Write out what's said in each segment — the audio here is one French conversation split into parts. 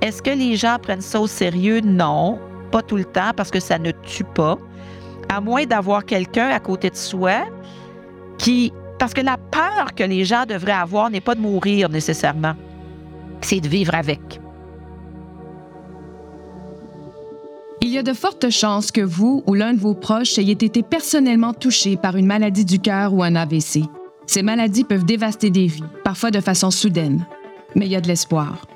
Est-ce que les gens prennent ça au sérieux? Non, pas tout le temps parce que ça ne tue pas. À moins d'avoir quelqu'un à côté de soi qui... Parce que la peur que les gens devraient avoir n'est pas de mourir nécessairement, c'est de vivre avec. Il y a de fortes chances que vous ou l'un de vos proches ayez été personnellement touché par une maladie du cœur ou un AVC. Ces maladies peuvent dévaster des vies, parfois de façon soudaine. Mais il y a de l'espoir.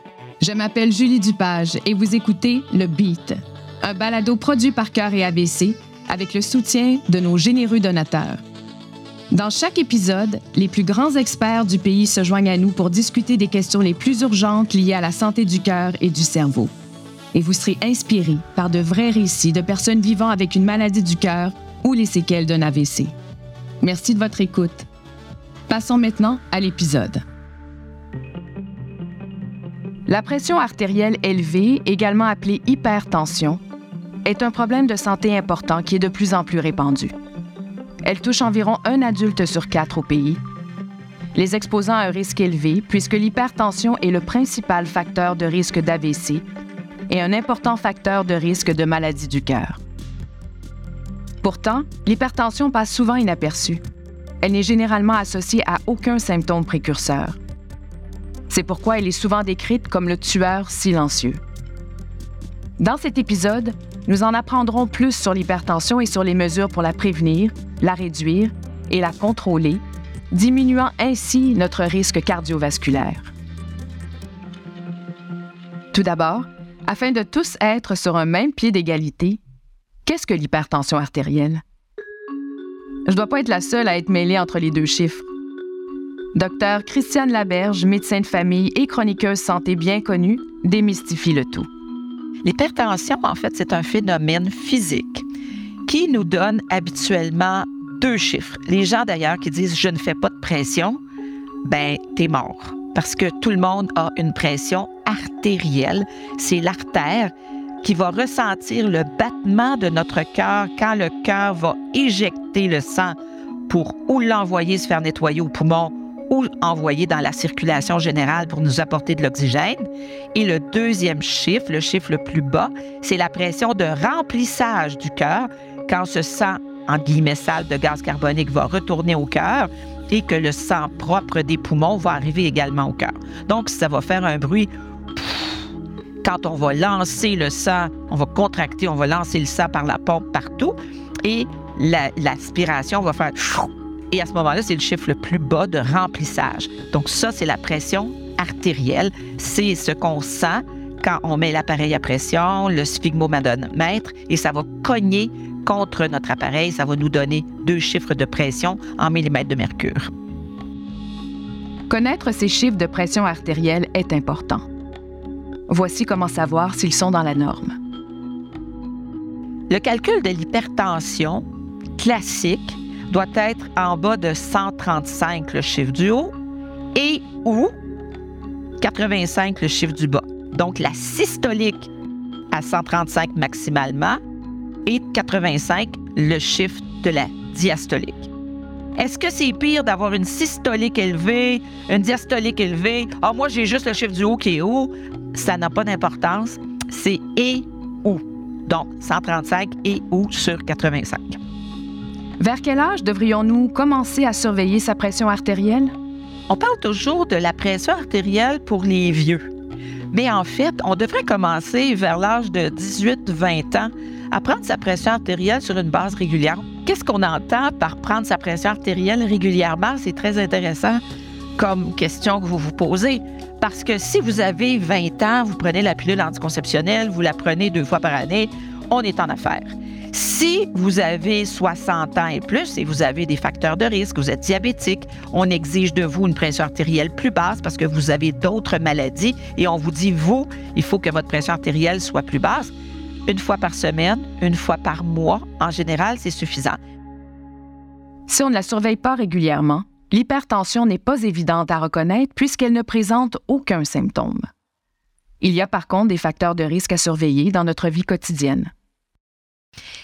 Je m'appelle Julie Dupage et vous écoutez Le Beat, un balado produit par Cœur et AVC avec le soutien de nos généreux donateurs. Dans chaque épisode, les plus grands experts du pays se joignent à nous pour discuter des questions les plus urgentes liées à la santé du cœur et du cerveau. Et vous serez inspiré par de vrais récits de personnes vivant avec une maladie du cœur ou les séquelles d'un AVC. Merci de votre écoute. Passons maintenant à l'épisode. La pression artérielle élevée, également appelée hypertension, est un problème de santé important qui est de plus en plus répandu. Elle touche environ un adulte sur quatre au pays, les exposant à un risque élevé puisque l'hypertension est le principal facteur de risque d'AVC et un important facteur de risque de maladie du cœur. Pourtant, l'hypertension passe souvent inaperçue. Elle n'est généralement associée à aucun symptôme précurseur. C'est pourquoi elle est souvent décrite comme le tueur silencieux. Dans cet épisode, nous en apprendrons plus sur l'hypertension et sur les mesures pour la prévenir, la réduire et la contrôler, diminuant ainsi notre risque cardiovasculaire. Tout d'abord, afin de tous être sur un même pied d'égalité, qu'est-ce que l'hypertension artérielle? Je ne dois pas être la seule à être mêlée entre les deux chiffres. Docteur Christiane Laberge, médecin de famille et chroniqueuse santé bien connue, démystifie le tout. L'hypertension, en fait, c'est un phénomène physique qui nous donne habituellement deux chiffres. Les gens d'ailleurs qui disent je ne fais pas de pression, ben t'es mort parce que tout le monde a une pression artérielle. C'est l'artère qui va ressentir le battement de notre cœur quand le cœur va éjecter le sang pour ou l'envoyer se faire nettoyer au poumon ou envoyer dans la circulation générale pour nous apporter de l'oxygène. Et le deuxième chiffre, le chiffre le plus bas, c'est la pression de remplissage du cœur quand ce sang, en guillemets sale de gaz carbonique, va retourner au cœur et que le sang propre des poumons va arriver également au cœur. Donc, ça va faire un bruit quand on va lancer le sang, on va contracter, on va lancer le sang par la pompe partout et l'aspiration va faire et à ce moment-là, c'est le chiffre le plus bas de remplissage. Donc ça, c'est la pression artérielle. C'est ce qu'on sent quand on met l'appareil à pression, le sphygmomadomètre, et ça va cogner contre notre appareil. Ça va nous donner deux chiffres de pression en millimètres de mercure. Connaître ces chiffres de pression artérielle est important. Voici comment savoir s'ils sont dans la norme. Le calcul de l'hypertension classique doit être en bas de 135 le chiffre du haut et ou 85 le chiffre du bas. Donc la systolique à 135 maximalement et 85 le chiffre de la diastolique. Est-ce que c'est pire d'avoir une systolique élevée, une diastolique élevée? Ah, moi, j'ai juste le chiffre du haut qui est haut. Ça n'a pas d'importance. C'est et ou. Donc, 135 et ou sur 85. Vers quel âge devrions-nous commencer à surveiller sa pression artérielle? On parle toujours de la pression artérielle pour les vieux. Mais en fait, on devrait commencer vers l'âge de 18-20 ans à prendre sa pression artérielle sur une base régulière. Qu'est-ce qu'on entend par prendre sa pression artérielle régulièrement? C'est très intéressant comme question que vous vous posez. Parce que si vous avez 20 ans, vous prenez la pilule anticonceptionnelle, vous la prenez deux fois par année, on est en affaires. Si vous avez 60 ans et plus et vous avez des facteurs de risque, vous êtes diabétique, on exige de vous une pression artérielle plus basse parce que vous avez d'autres maladies et on vous dit, vous, il faut que votre pression artérielle soit plus basse. Une fois par semaine, une fois par mois, en général, c'est suffisant. Si on ne la surveille pas régulièrement, l'hypertension n'est pas évidente à reconnaître puisqu'elle ne présente aucun symptôme. Il y a par contre des facteurs de risque à surveiller dans notre vie quotidienne.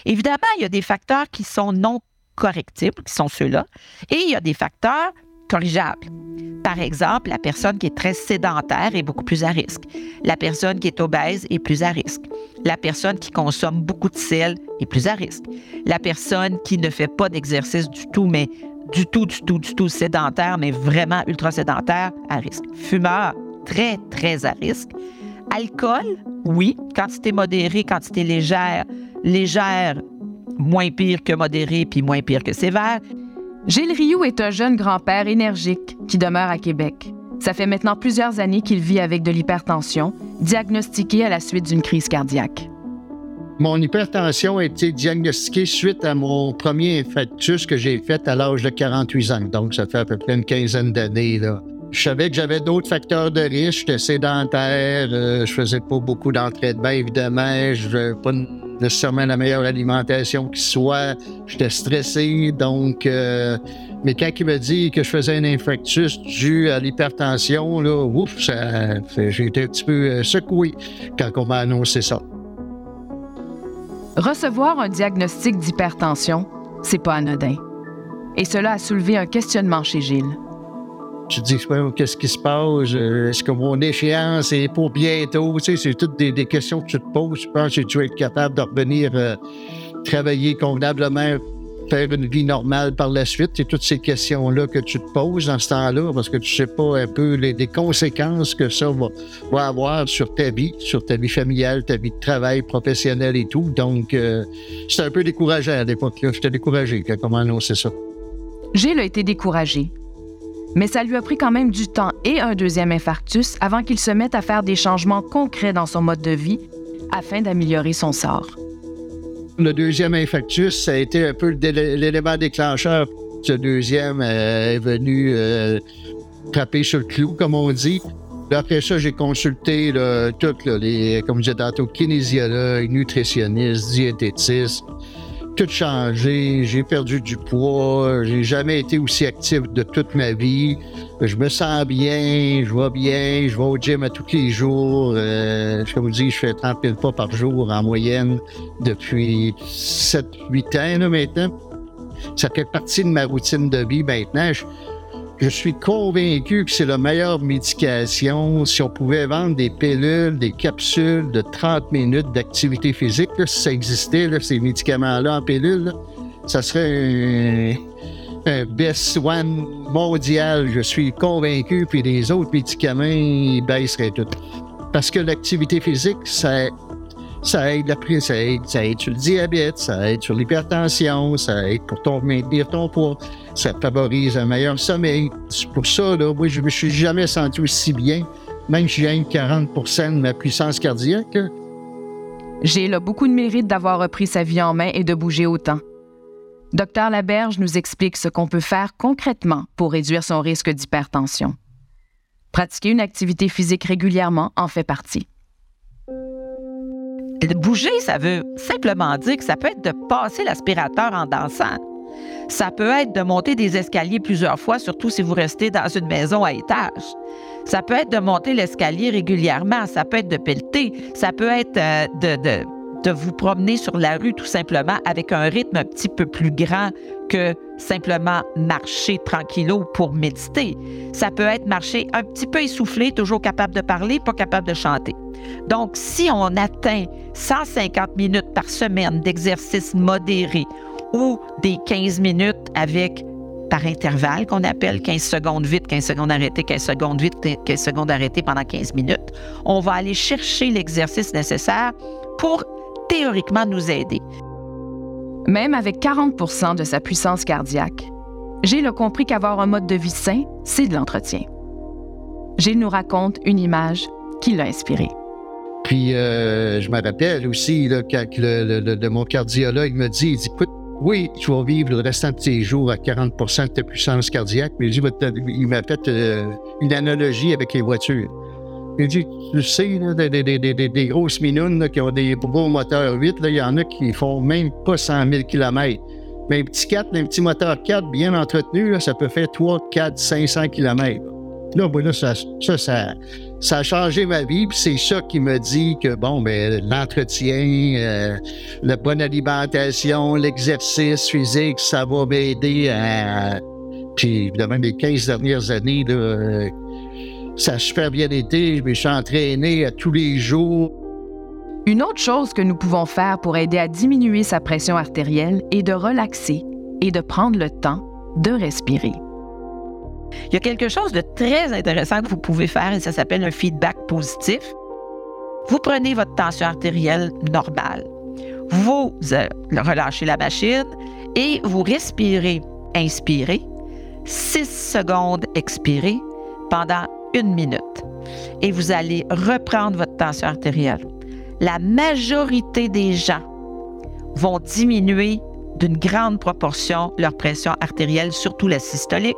Évidemment, il y a des facteurs qui sont non correctibles, qui sont ceux-là, et il y a des facteurs corrigeables. Par exemple, la personne qui est très sédentaire est beaucoup plus à risque. La personne qui est obèse est plus à risque. La personne qui consomme beaucoup de sel est plus à risque. La personne qui ne fait pas d'exercice du tout, mais du tout, du tout, du tout sédentaire, mais vraiment ultra sédentaire, à risque. Fumeur, très, très à risque. Alcool, oui. Quantité modérée, quantité légère. Légère, moins pire que modérée, puis moins pire que sévère. Gilles Rioux est un jeune grand-père énergique qui demeure à Québec. Ça fait maintenant plusieurs années qu'il vit avec de l'hypertension, diagnostiquée à la suite d'une crise cardiaque. Mon hypertension a été diagnostiquée suite à mon premier infarctus que j'ai fait à l'âge de 48 ans. Donc, ça fait à peu près une quinzaine d'années. Je savais que j'avais d'autres facteurs de risque. J'étais sédentaire, euh, je faisais pas beaucoup d'entrée de bain, évidemment. Je n'avais pas nécessairement la meilleure alimentation qui soit. J'étais stressé, donc... Euh, mais quand il m'a dit que je faisais un infarctus dû à l'hypertension, là, ouf, j'ai été un petit peu euh, secoué quand on m'a annoncé ça. Recevoir un diagnostic d'hypertension, c'est pas anodin. Et cela a soulevé un questionnement chez Gilles. Tu te dis, qu'est-ce qui se passe? Euh, est-ce que mon échéance est pour bientôt? Tu sais, c'est toutes des, questions que tu te poses. Je pense que tu vas être capable de revenir euh, travailler convenablement faire une vie normale par la suite? C'est toutes ces questions-là que tu te poses dans ce temps-là parce que tu sais pas un peu les, conséquences que ça va, avoir sur ta vie, sur ta vie familiale, ta vie de travail professionnel et tout. Donc, euh, un peu décourageant à l'époque. J'étais découragé quand on m'a annoncé ça. Gilles a été découragé. Mais ça lui a pris quand même du temps et un deuxième infarctus avant qu'il se mette à faire des changements concrets dans son mode de vie afin d'améliorer son sort. Le deuxième infarctus, ça a été un peu l'élément déclencheur. Ce deuxième euh, est venu euh, sur le clou, comme on dit. Après ça, j'ai consulté tout, les, comme je disais tantôt, kinésiologues, nutritionnistes, diététistes. Tout changé, j'ai perdu du poids, j'ai jamais été aussi actif de toute ma vie. Je me sens bien, je vais bien, je vais au gym à tous les jours. Euh, vous dis, je fais 30 000 pas par jour en moyenne depuis 7-8 ans maintenant. Ça fait partie de ma routine de vie maintenant. Suis convaincu que c'est la meilleure médication. Si on pouvait vendre des pilules, des capsules de 30 minutes d'activité physique, si ça existait, ces médicaments-là en pilule, ça serait un best one mondial, je suis convaincu, puis les autres médicaments, ils baisseraient tout. Parce que l'activité physique, ça, ça aide la ça ça aide sur le diabète, ça aide sur l'hypertension, ça aide pour ton, maintenir ton poids, ça favorise un meilleur sommeil. C'est pour ça, là, moi, je me suis jamais senti aussi bien, même si j'ai 40 de ma puissance cardiaque. J'ai beaucoup de mérite d'avoir repris sa vie en main et de bouger autant. Docteur Laberge nous explique ce qu'on peut faire concrètement pour réduire son risque d'hypertension. Pratiquer une activité physique régulièrement en fait partie. Bouger, ça veut simplement dire que ça peut être de passer l'aspirateur en dansant. Ça peut être de monter des escaliers plusieurs fois, surtout si vous restez dans une maison à étage. Ça peut être de monter l'escalier régulièrement. Ça peut être de pelleter. Ça peut être euh, de de vous promener sur la rue tout simplement avec un rythme un petit peu plus grand que simplement marcher tranquillou pour méditer. Ça peut être marcher un petit peu essoufflé, toujours capable de parler, pas capable de chanter. Donc, si on atteint 150 minutes par semaine d'exercice modéré ou des 15 minutes avec par intervalle qu'on appelle 15 secondes vite, 15 secondes arrêtées, 15 secondes vite, 15 secondes arrêtées pendant 15 minutes, on va aller chercher l'exercice nécessaire pour théoriquement nous aider. Même avec 40 de sa puissance cardiaque, Gilles a compris qu'avoir un mode de vie sain, c'est de l'entretien. Gilles nous raconte une image qui l'a inspiré. Puis, euh, je me rappelle aussi, là, le, mon cardiologue me dit, il dit, écoute, oui, tu vas vivre le restant de tes jours à 40% de ta puissance cardiaque, mais il m'a fait euh, une analogie avec les voitures. Il dit, tu sais, des, grosses minounes qui ont des gros moteurs 8, il y en a qui font même pas 100 000 km. Mais un petit 4, un petit moteur 4 bien entretenu, ça peut faire 3, 4, 500 km. Là, ça, ça, ça, a changé ma vie. Puis c'est ça qui me dit que, bon, ben, l'entretien, euh, la bonne alimentation, l'exercice physique, ça va m'aider à Puis évidemment, les 15 dernières années, là, ça a super bien été. Je me suis entraîné à tous les jours. Une autre chose que nous pouvons faire pour aider à diminuer sa pression artérielle est de relaxer et de prendre le temps de respirer. Il y a quelque chose de très intéressant que vous pouvez faire et ça s'appelle un feedback positif. Vous prenez votre tension artérielle normale, vous euh, relâchez la machine et vous respirez, inspirez, 6 secondes expirez pendant une minute. Et vous allez reprendre votre tension artérielle. La majorité des gens vont diminuer d'une grande proportion leur pression artérielle, surtout la systolique,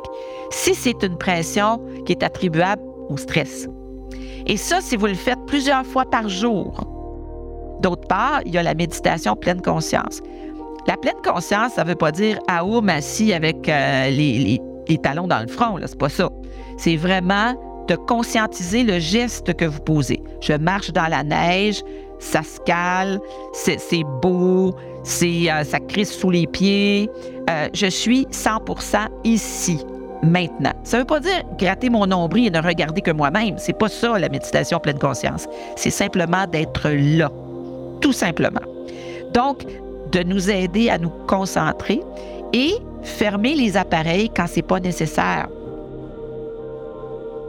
si c'est une pression qui est attribuable au stress. Et ça, si vous le faites plusieurs fois par jour. D'autre part, il y a la méditation pleine conscience. La pleine conscience, ça ne veut pas dire Aoum assis avec euh, les, talons dans le front, c'est pas ça. C'est vraiment de conscientiser le geste que vous posez. Je marche dans la neige, ça se cale, c'est beau, euh, ça crisse sous les pieds. Euh, je suis 100% ici, maintenant. Ça ne veut pas dire gratter mon nombril et ne regarder que moi-même. C'est pas ça la méditation pleine conscience. C'est simplement d'être là, tout simplement. Donc, de nous aider à nous concentrer et fermer les appareils quand c'est pas nécessaire.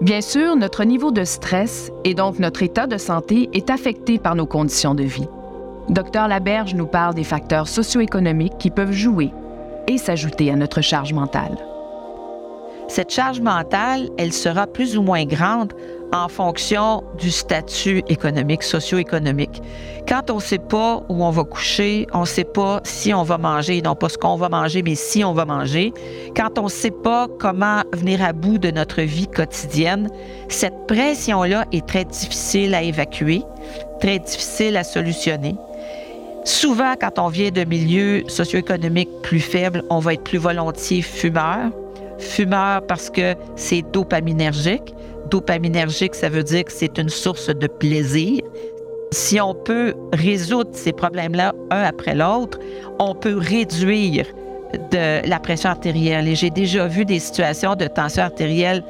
Bien sûr, notre niveau de stress et donc notre état de santé est affecté par nos conditions de vie. Docteur Laberge nous parle des facteurs socio-économiques qui peuvent jouer et s'ajouter à notre charge mentale. Cette charge mentale, elle sera plus ou moins grande en fonction du statut économique, socio-économique. Quand on ne sait pas où on va coucher, on ne sait pas si on va manger, non pas ce qu'on va manger, mais si on va manger, quand on ne sait pas comment venir à bout de notre vie quotidienne, cette pression-là est très difficile à évacuer, très difficile à solutionner. Souvent, quand on vient de milieux socio-économiques plus faibles, on va être plus volontiers fumeur. Fumeur parce que c'est dopaminergique dopaminergique, ça veut dire que c'est une source de plaisir. Si on peut résoudre ces problèmes-là un après l'autre, on peut réduire la pression artérielle. Et j'ai déjà vu des situations de tension artérielle,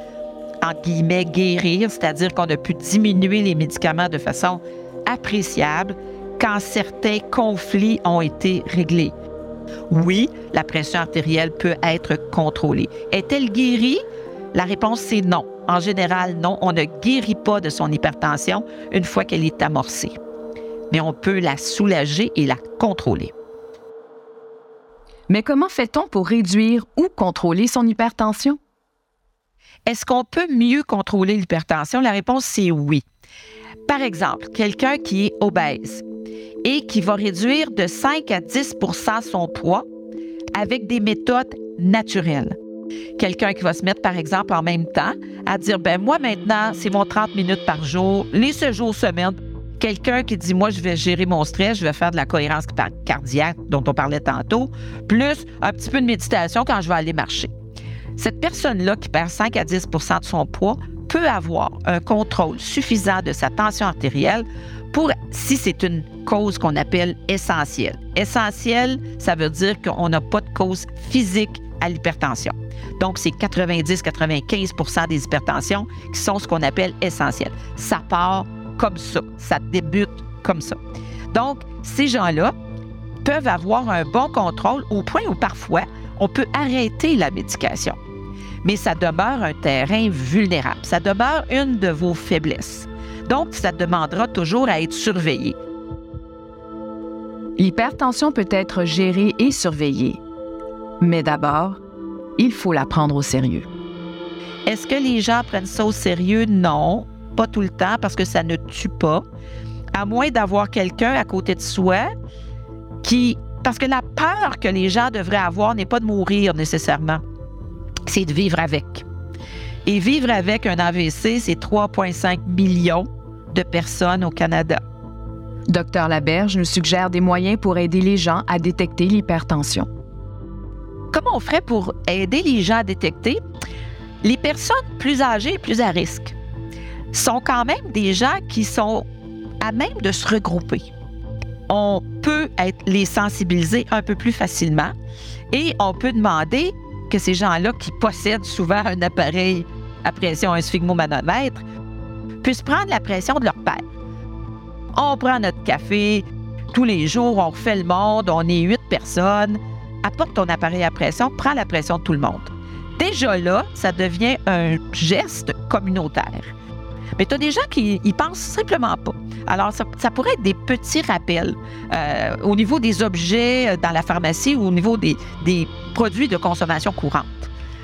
en guillemets, guérir, c'est-à-dire qu'on a pu diminuer les médicaments de façon appréciable quand certains conflits ont été réglés. Oui, la pression artérielle peut être contrôlée. Est-elle guérie? La réponse, c'est non. En général, non, on ne guérit pas de son hypertension une fois qu'elle est amorcée. Mais on peut la soulager et la contrôler. Mais comment fait-on pour réduire ou contrôler son hypertension? Est-ce qu'on peut mieux contrôler l'hypertension? La réponse, c'est oui. Par exemple, quelqu'un qui est obèse et qui va réduire de 5 à 10% son poids avec des méthodes naturelles. Quelqu'un qui va se mettre, par exemple, en même temps à dire, ben moi maintenant, c'est mon 30 minutes par jour, les 7 jours semaine. Quelqu'un qui dit, moi, je vais gérer mon stress, je vais faire de la cohérence cardiaque dont on parlait tantôt, plus un petit peu de méditation quand je vais aller marcher. Cette personne-là qui perd 5 à 10% de son poids peut avoir un contrôle suffisant de sa tension artérielle pour, si c'est une cause qu'on appelle essentielle. Essentielle, ça veut dire qu'on n'a pas de cause physique à l'hypertension. Donc, c'est 90-95% des hypertensions qui sont ce qu'on appelle essentielles. Ça part comme ça, ça débute comme ça. Donc, ces gens-là peuvent avoir un bon contrôle au point où parfois on peut arrêter la médication. Mais ça demeure un terrain vulnérable, ça demeure une de vos faiblesses. Donc, ça demandera toujours à être surveillé. L'hypertension peut être gérée et surveillée. Mais d'abord, il faut la prendre au sérieux. Est-ce que les gens prennent ça au sérieux? Non, pas tout le temps parce que ça ne tue pas. À moins d'avoir quelqu'un à côté de soi qui... Parce que la peur que les gens devraient avoir n'est pas de mourir nécessairement, c'est de vivre avec. Et vivre avec un AVC, c'est 3,5 millions de personnes au Canada. Docteur Laberge nous suggère des moyens pour aider les gens à détecter l'hypertension. Comment on ferait pour aider les gens à détecter? Les personnes plus âgées et plus à risque? Sont quand même des gens qui sont à même de se regrouper. On peut être, les sensibiliser un peu plus facilement et on peut demander que ces gens-là qui possèdent souvent un appareil à pression, un sphygmomanomètre, puissent prendre la pression de leur père. On prend notre café tous les jours, on refait le monde, on est huit personnes. Apporte ton appareil à pression, prends la pression de tout le monde. Déjà là, ça devient un geste communautaire. Mais tu as des gens qui y pensent simplement pas. Alors, ça, pourrait être des petits rappels euh, au niveau des objets euh, dans la pharmacie ou au niveau des, produits de consommation courante.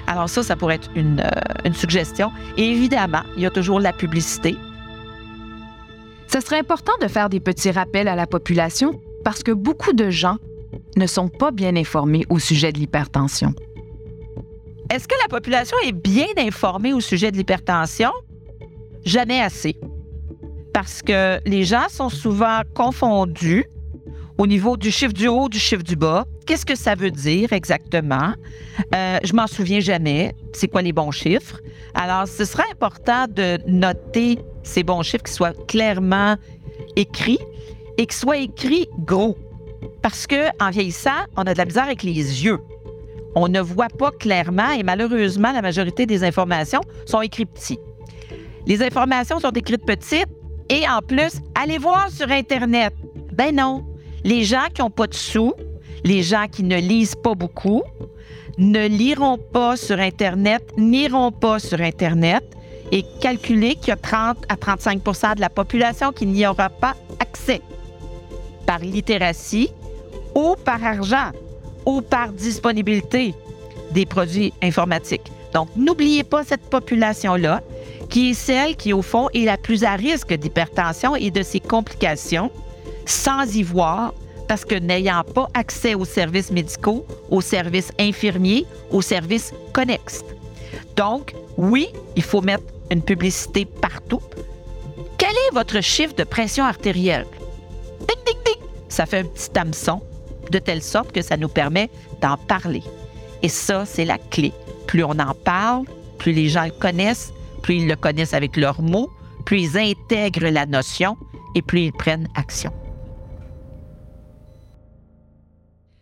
Alors ça, ça pourrait être une, euh, une suggestion. Et évidemment, il y a toujours la publicité. Ce serait important de faire des petits rappels à la population parce que beaucoup de gens ne sont pas bien informés au sujet de l'hypertension. Est-ce que la population est bien informée au sujet de l'hypertension? Jamais assez. Parce que les gens sont souvent confondus au niveau du chiffre du haut, du chiffre du bas. Qu'est-ce que ça veut dire exactement? Euh, je m'en souviens jamais. C'est quoi les bons chiffres? Alors, ce serait important de noter ces bons chiffres qui soient clairement écrits et qui soient écrits gros. Parce que en vieillissant, on a de la misère avec les yeux. On ne voit pas clairement et malheureusement, la majorité des informations sont écrites petites. Les informations sont écrites petites et en plus, allez voir sur Internet. Ben non. Les gens qui n'ont pas de sous, les gens qui ne lisent pas beaucoup, ne liront pas sur Internet, n'iront pas sur Internet et calculer qu'il y a 30 à 35% de la population qui n'y aura pas accès par littératie ou par argent ou par disponibilité des produits informatiques. Donc, n'oubliez pas cette population-là, qui est celle qui, au fond, est la plus à risque d'hypertension et de ses complications, sans y voir, parce que n'ayant pas accès aux services médicaux, aux services infirmiers, aux services connexes. Donc, oui, il faut mettre une publicité partout. Quel est votre chiffre de pression artérielle? Ça fait un petit hameçon, de telle sorte que ça nous permet d'en parler. Et ça, c'est la clé. Plus on en parle, plus les gens le connaissent, plus ils le connaissent avec leurs mots, plus ils intègrent la notion et plus ils prennent action.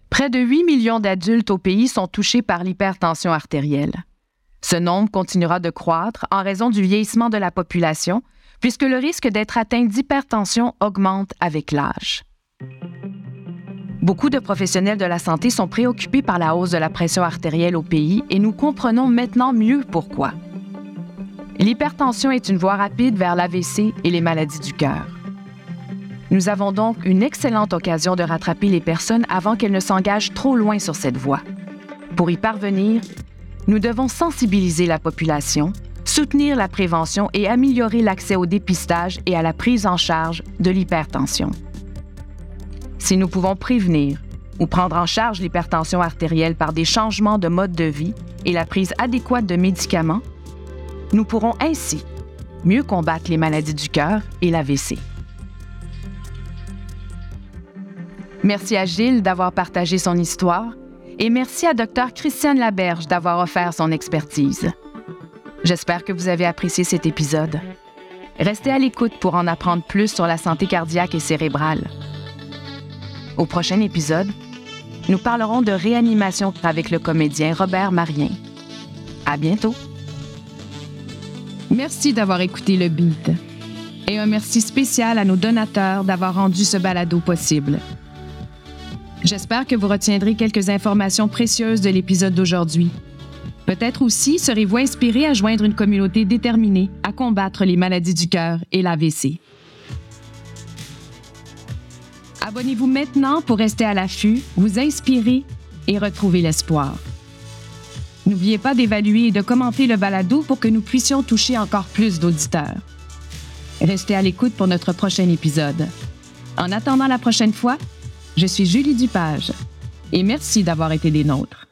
Près de 8 millions d'adultes au pays sont touchés par l'hypertension artérielle. Ce nombre continuera de croître en raison du vieillissement de la population, puisque le risque d'être atteint d'hypertension augmente avec l'âge. Beaucoup de professionnels de la santé sont préoccupés par la hausse de la pression artérielle au pays et nous comprenons maintenant mieux pourquoi. L'hypertension est une voie rapide vers l'AVC et les maladies du cœur. Nous avons donc une excellente occasion de rattraper les personnes avant qu'elles ne s'engagent trop loin sur cette voie. Pour y parvenir, nous devons sensibiliser la population, soutenir la prévention et améliorer l'accès au dépistage et à la prise en charge de l'hypertension. Si nous pouvons prévenir ou prendre en charge l'hypertension artérielle par des changements de mode de vie et la prise adéquate de médicaments, nous pourrons ainsi mieux combattre les maladies du cœur et l'AVC. Merci à Gilles d'avoir partagé son histoire et merci à Dr Christiane Laberge d'avoir offert son expertise. J'espère que vous avez apprécié cet épisode. Restez à l'écoute pour en apprendre plus sur la santé cardiaque et cérébrale. Au prochain épisode, nous parlerons de réanimation avec le comédien Robert Marien. À bientôt. Merci d'avoir écouté le Beat. Et un merci spécial à nos donateurs d'avoir rendu ce balado possible. J'espère que vous retiendrez quelques informations précieuses de l'épisode d'aujourd'hui. Peut-être aussi serez-vous inspiré à joindre une communauté déterminée à combattre les maladies du cœur et l'AVC. Abonnez-vous maintenant pour rester à l'affût, vous inspirer et retrouver l'espoir. N'oubliez pas d'évaluer et de commenter le balado pour que nous puissions toucher encore plus d'auditeurs. Restez à l'écoute pour notre prochain épisode. En attendant la prochaine fois, je suis Julie Dupage et merci d'avoir été des nôtres.